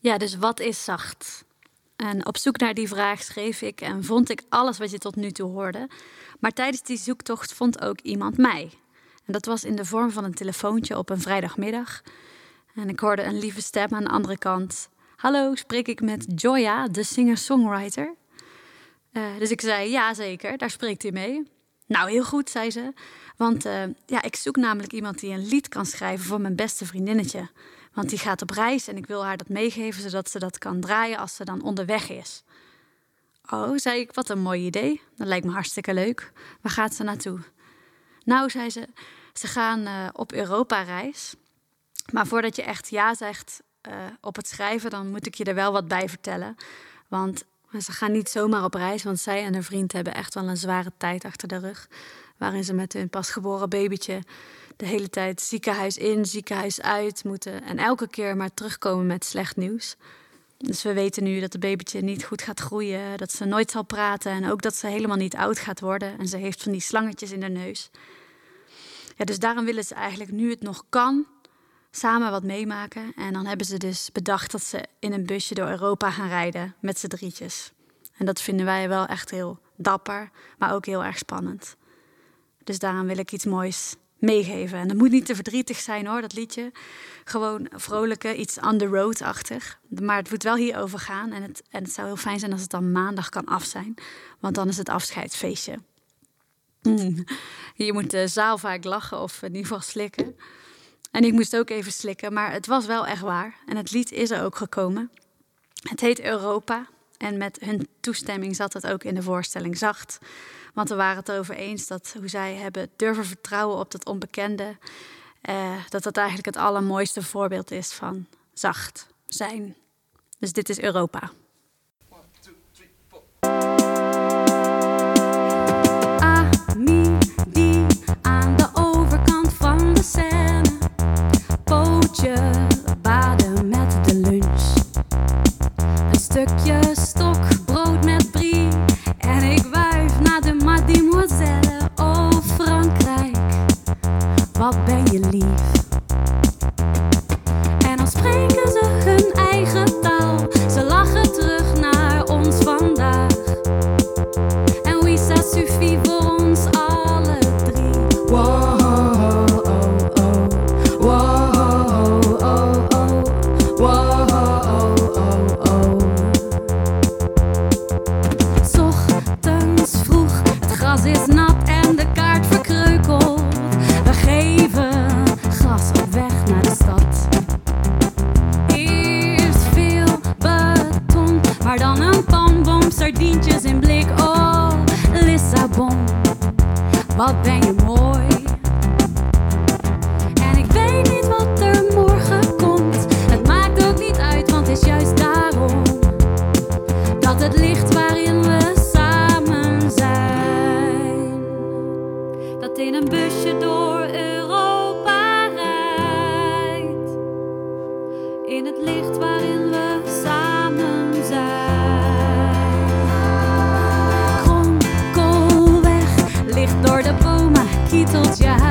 Ja, dus wat is zacht? En op zoek naar die vraag schreef ik en vond ik alles wat je tot nu toe hoorde. Maar tijdens die zoektocht vond ook iemand mij. En dat was in de vorm van een telefoontje op een vrijdagmiddag. En ik hoorde een lieve stem aan de andere kant. Hallo, spreek ik met Joya, de singer-songwriter? Uh, dus ik zei, ja zeker, daar spreekt u mee. Nou, heel goed, zei ze. Want uh, ja, ik zoek namelijk iemand die een lied kan schrijven voor mijn beste vriendinnetje. Want die gaat op reis en ik wil haar dat meegeven zodat ze dat kan draaien als ze dan onderweg is. Oh, zei ik, wat een mooi idee. Dat lijkt me hartstikke leuk. Waar gaat ze naartoe? Nou, zei ze, ze gaan uh, op Europa-reis. Maar voordat je echt ja zegt uh, op het schrijven, dan moet ik je er wel wat bij vertellen. Want ze gaan niet zomaar op reis, want zij en haar vriend hebben echt wel een zware tijd achter de rug. Waarin ze met hun pasgeboren babytje de hele tijd ziekenhuis in, ziekenhuis uit moeten. En elke keer maar terugkomen met slecht nieuws. Dus we weten nu dat de babytje niet goed gaat groeien, dat ze nooit zal praten en ook dat ze helemaal niet oud gaat worden. En ze heeft van die slangetjes in haar neus. Ja, dus daarom willen ze eigenlijk nu het nog kan, samen wat meemaken. En dan hebben ze dus bedacht dat ze in een busje door Europa gaan rijden met z'n drietjes. En dat vinden wij wel echt heel dapper, maar ook heel erg spannend. Dus daarom wil ik iets moois meegeven. En dat moet niet te verdrietig zijn hoor, dat liedje. Gewoon vrolijke, iets on the road-achtig. Maar het moet wel hierover gaan. En het, en het zou heel fijn zijn als het dan maandag kan af zijn. Want dan is het afscheidsfeestje. Mm. Je moet de zaal vaak lachen of in ieder geval slikken. En ik moest ook even slikken, maar het was wel echt waar. En het lied is er ook gekomen. Het heet Europa. En met hun toestemming zat het ook in de voorstelling zacht. Want we waren het erover eens dat hoe zij hebben durven vertrouwen op dat onbekende, eh, dat dat eigenlijk het allermooiste voorbeeld is van zacht zijn. Dus dit is Europa. Mooi. En ik weet niet wat er morgen komt. Het maakt ook niet uit, want het is juist daarom dat het licht waarin we samen zijn. Dat in een busje door kietelt je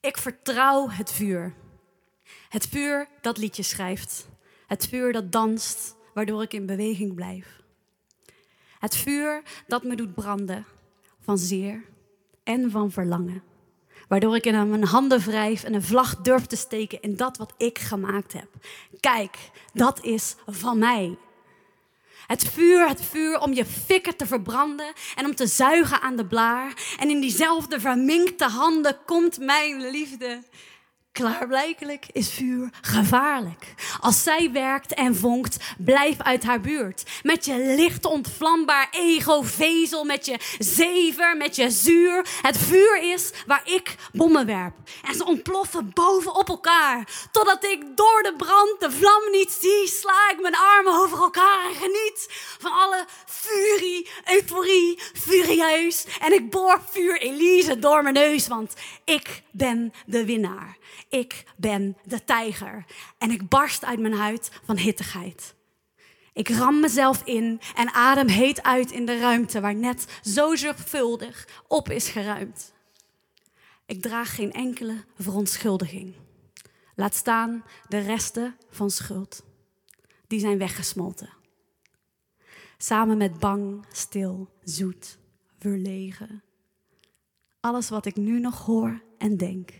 Ik vertrouw het vuur. Het vuur dat liedjes schrijft. Het vuur dat danst, waardoor ik in beweging blijf. Het vuur dat me doet branden van zeer en van verlangen. Waardoor ik in mijn handen wrijf en een vlag durf te steken in dat wat ik gemaakt heb. Kijk, dat is van mij. Het vuur, het vuur om je fikker te verbranden en om te zuigen aan de blaar. En in diezelfde verminkte handen komt mijn liefde Klaarblijkelijk is vuur gevaarlijk. Als zij werkt en vonkt, blijf uit haar buurt. Met je licht ontvlambaar ego-vezel, met je zever, met je zuur. Het vuur is waar ik bommen werp. En ze ontploffen bovenop elkaar. Totdat ik door de brand de vlam niet zie, sla ik mijn armen over elkaar en geniet van alle furie, euforie, furieus. En ik boor vuur Elise door mijn neus, want ik ben de winnaar. Ik ben de tijger en ik barst uit mijn huid van hittigheid. Ik ram mezelf in en adem heet uit in de ruimte waar net zo zorgvuldig op is geruimd. Ik draag geen enkele verontschuldiging. Laat staan de resten van schuld. Die zijn weggesmolten. Samen met bang, stil, zoet, verlegen. Alles wat ik nu nog hoor en denk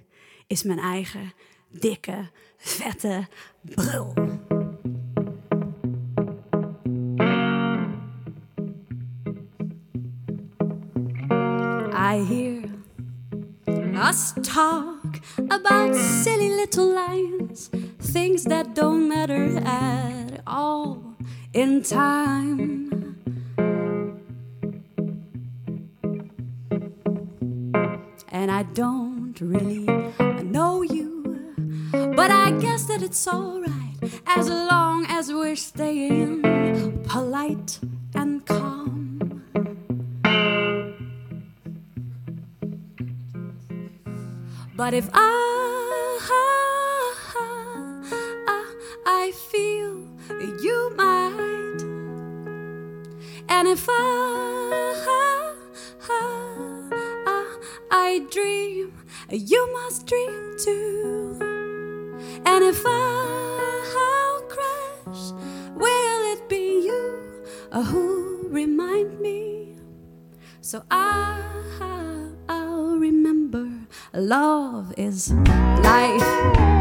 is mijn eigen dikke, vette brul. I hear us talk about silly little lines, things that don't matter at all in time. And I don't really. But I guess that it's alright as long as we're staying polite and calm. But if I, I, I feel you might, and if I, I, I dream you must dream too. And if I'll crash, will it be you uh, who remind me? So I'll remember love is life.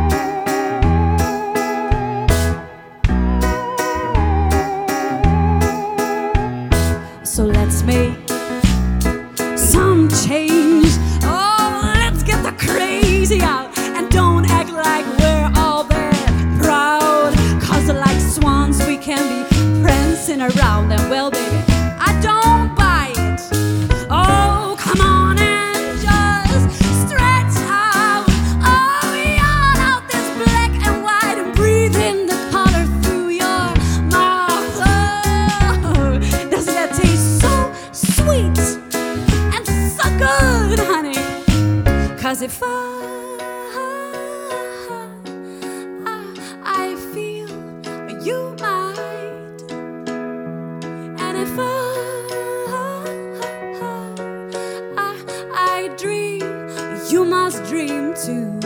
Dream too.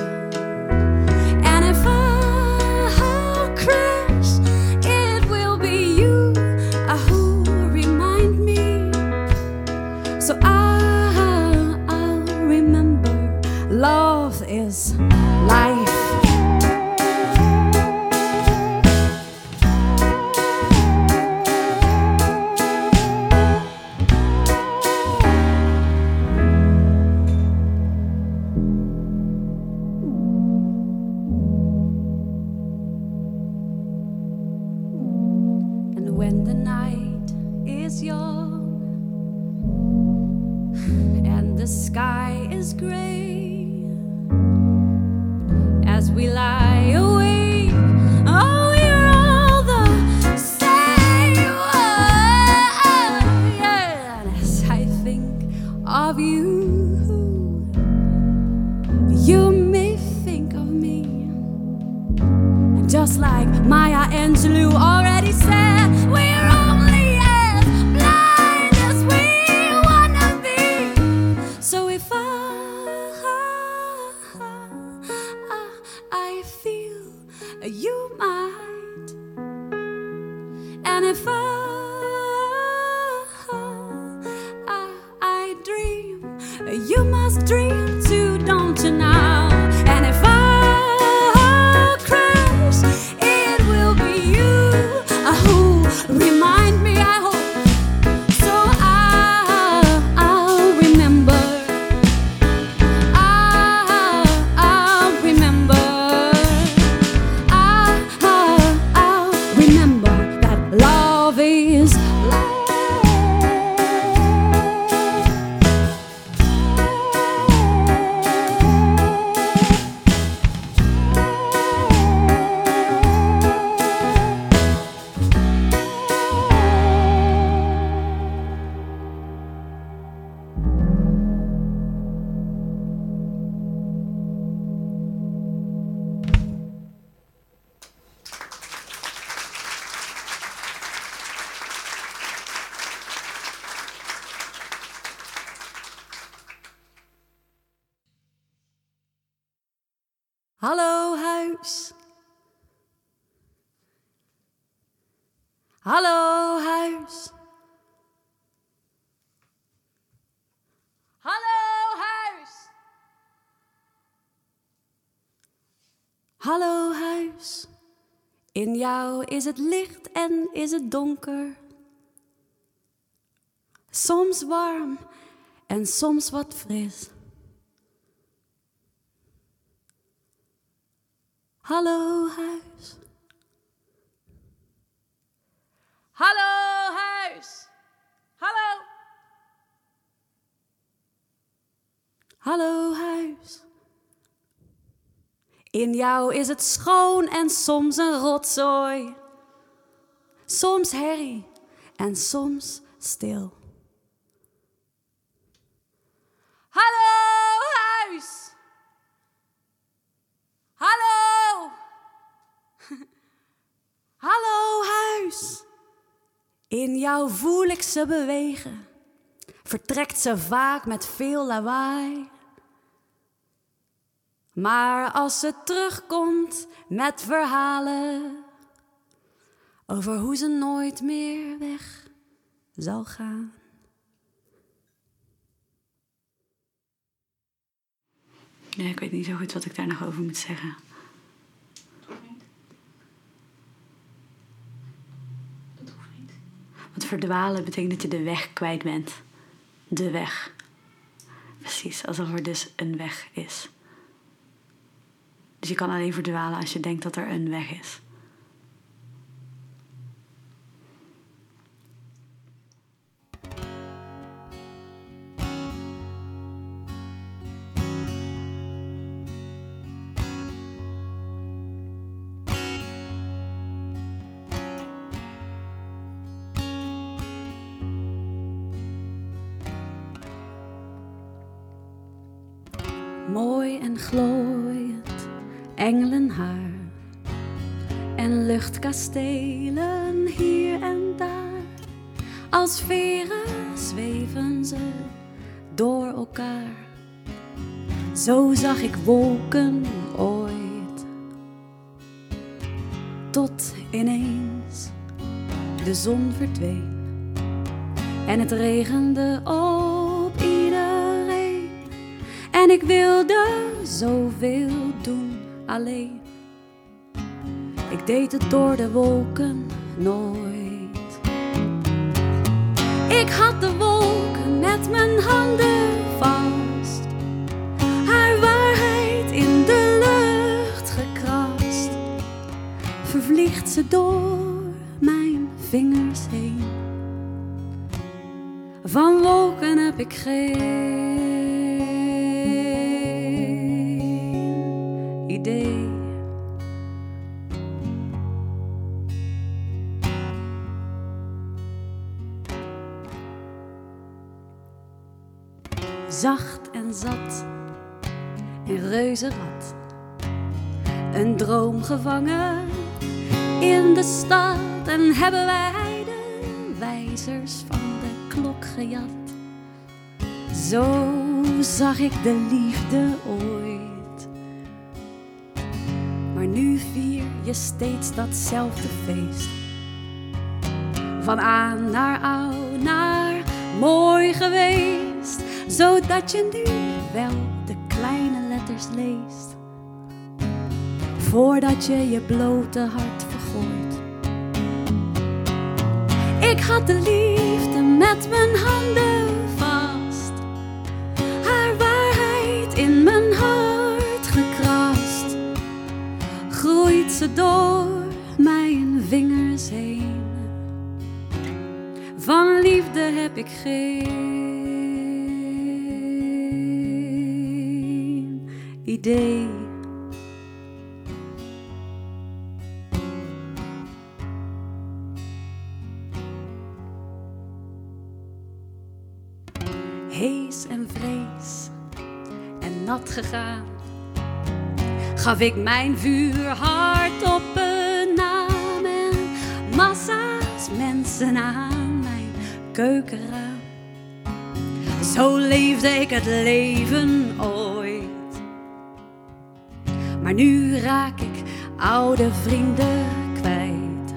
When the night is young and the sky is gray, as we lie And if Hallo huis. Hallo huis. Hallo huis. Hallo huis. In jou is het licht en is het donker. Soms warm en soms wat fris. Hallo huis. Hallo huis. Hallo. Hallo huis. In jou is het schoon en soms een rotzooi. Soms herrie en soms stil. Hallo huis. Hallo! Hallo huis! In jou voel ik ze bewegen. Vertrekt ze vaak met veel lawaai. Maar als ze terugkomt met verhalen over hoe ze nooit meer weg zal gaan. Ja, ik weet niet zo goed wat ik daar nog over moet zeggen. Verdwalen betekent dat je de weg kwijt bent. De weg. Precies, alsof er dus een weg is. Dus je kan alleen verdwalen als je denkt dat er een weg is. Mooi en glooiend engelenhaar en luchtkastelen hier en daar. Als veren zweven ze door elkaar. Zo zag ik wolken ooit. Tot ineens de zon verdween en het regende. En ik wilde zoveel doen alleen. Ik deed het door de wolken nooit. Ik had de wolken met mijn handen vast. Haar waarheid in de lucht gekrast. Vervliegt ze door mijn vingers heen. Van wolken heb ik geen Zacht en zat, een reuzenrad. Een droom gevangen in de stad. En hebben wij de wijzers van de klok gejat. Zo zag ik de liefde ooit. Maar nu vier je steeds datzelfde feest. Van aan naar oud naar mooi geweest, zodat je nu wel de kleine letters leest. Voordat je je blote hart vergooit. Ik had de liefde met mijn handen vast, haar waarheid in mijn hart gekrast. Groeit ze door mijn vingers heen. Van liefde heb ik geen idee. Hees en vrees en nat gegaan, gaf ik mijn vuur hard op een naam en massa's mensen aan mijn keukenraam. Zo leefde ik het leven. Maar nu raak ik oude vrienden kwijt.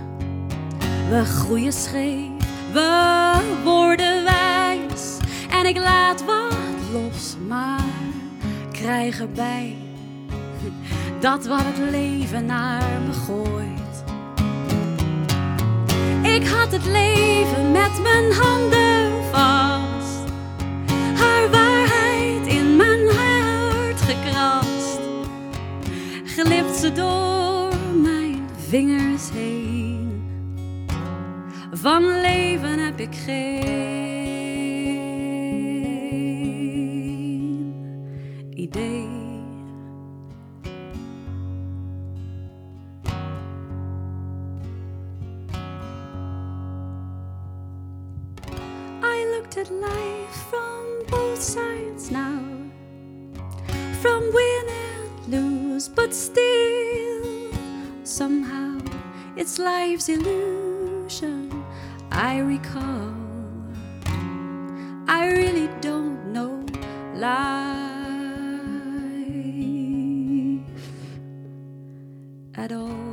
We groeien scheef, we worden wijs. En ik laat wat los, maar krijg erbij dat wat het leven naar me gooit. Ik had het leven met mijn handen vast, Glipt ze door mijn vingers heen. Van leven heb ik geen I I really don't know life at all.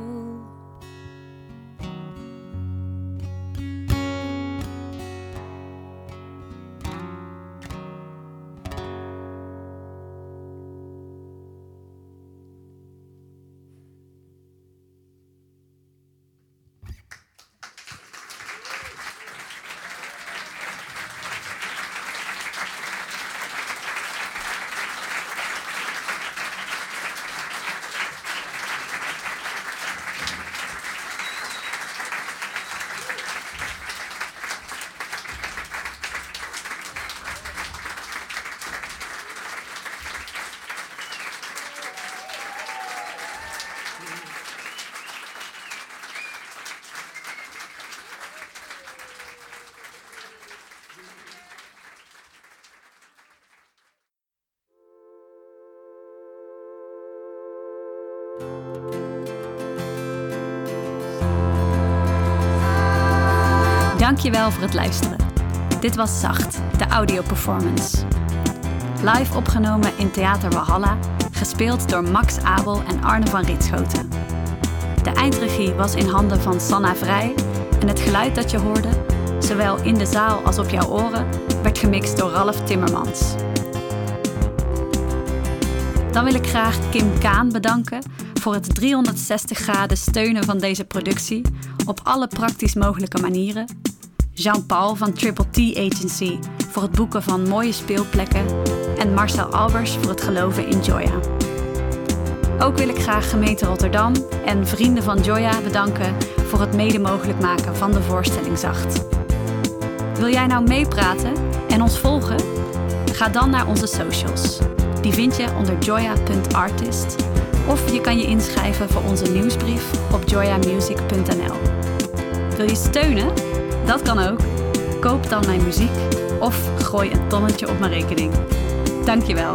Dankjewel voor het luisteren. Dit was Zacht, de audio-performance. Live opgenomen in Theater Walhalla, gespeeld door Max Abel en Arne van Ritschoten. De eindregie was in handen van Sanna Vrij en het geluid dat je hoorde, zowel in de zaal als op jouw oren, werd gemixt door Ralf Timmermans. Dan wil ik graag Kim Kaan bedanken voor het 360 graden steunen van deze productie op alle praktisch mogelijke manieren. Jean-Paul van Triple T Agency voor het boeken van mooie speelplekken. En Marcel Albers voor het geloven in Joya. Ook wil ik graag gemeente Rotterdam en vrienden van Joya bedanken voor het mede mogelijk maken van de voorstelling Zacht. Wil jij nou meepraten en ons volgen? Ga dan naar onze socials. Die vind je onder joya.artist. Of je kan je inschrijven voor onze nieuwsbrief op joyamusic.nl. Wil je steunen? Dat kan ook. Koop dan mijn muziek of gooi een tonnetje op mijn rekening. Dankjewel.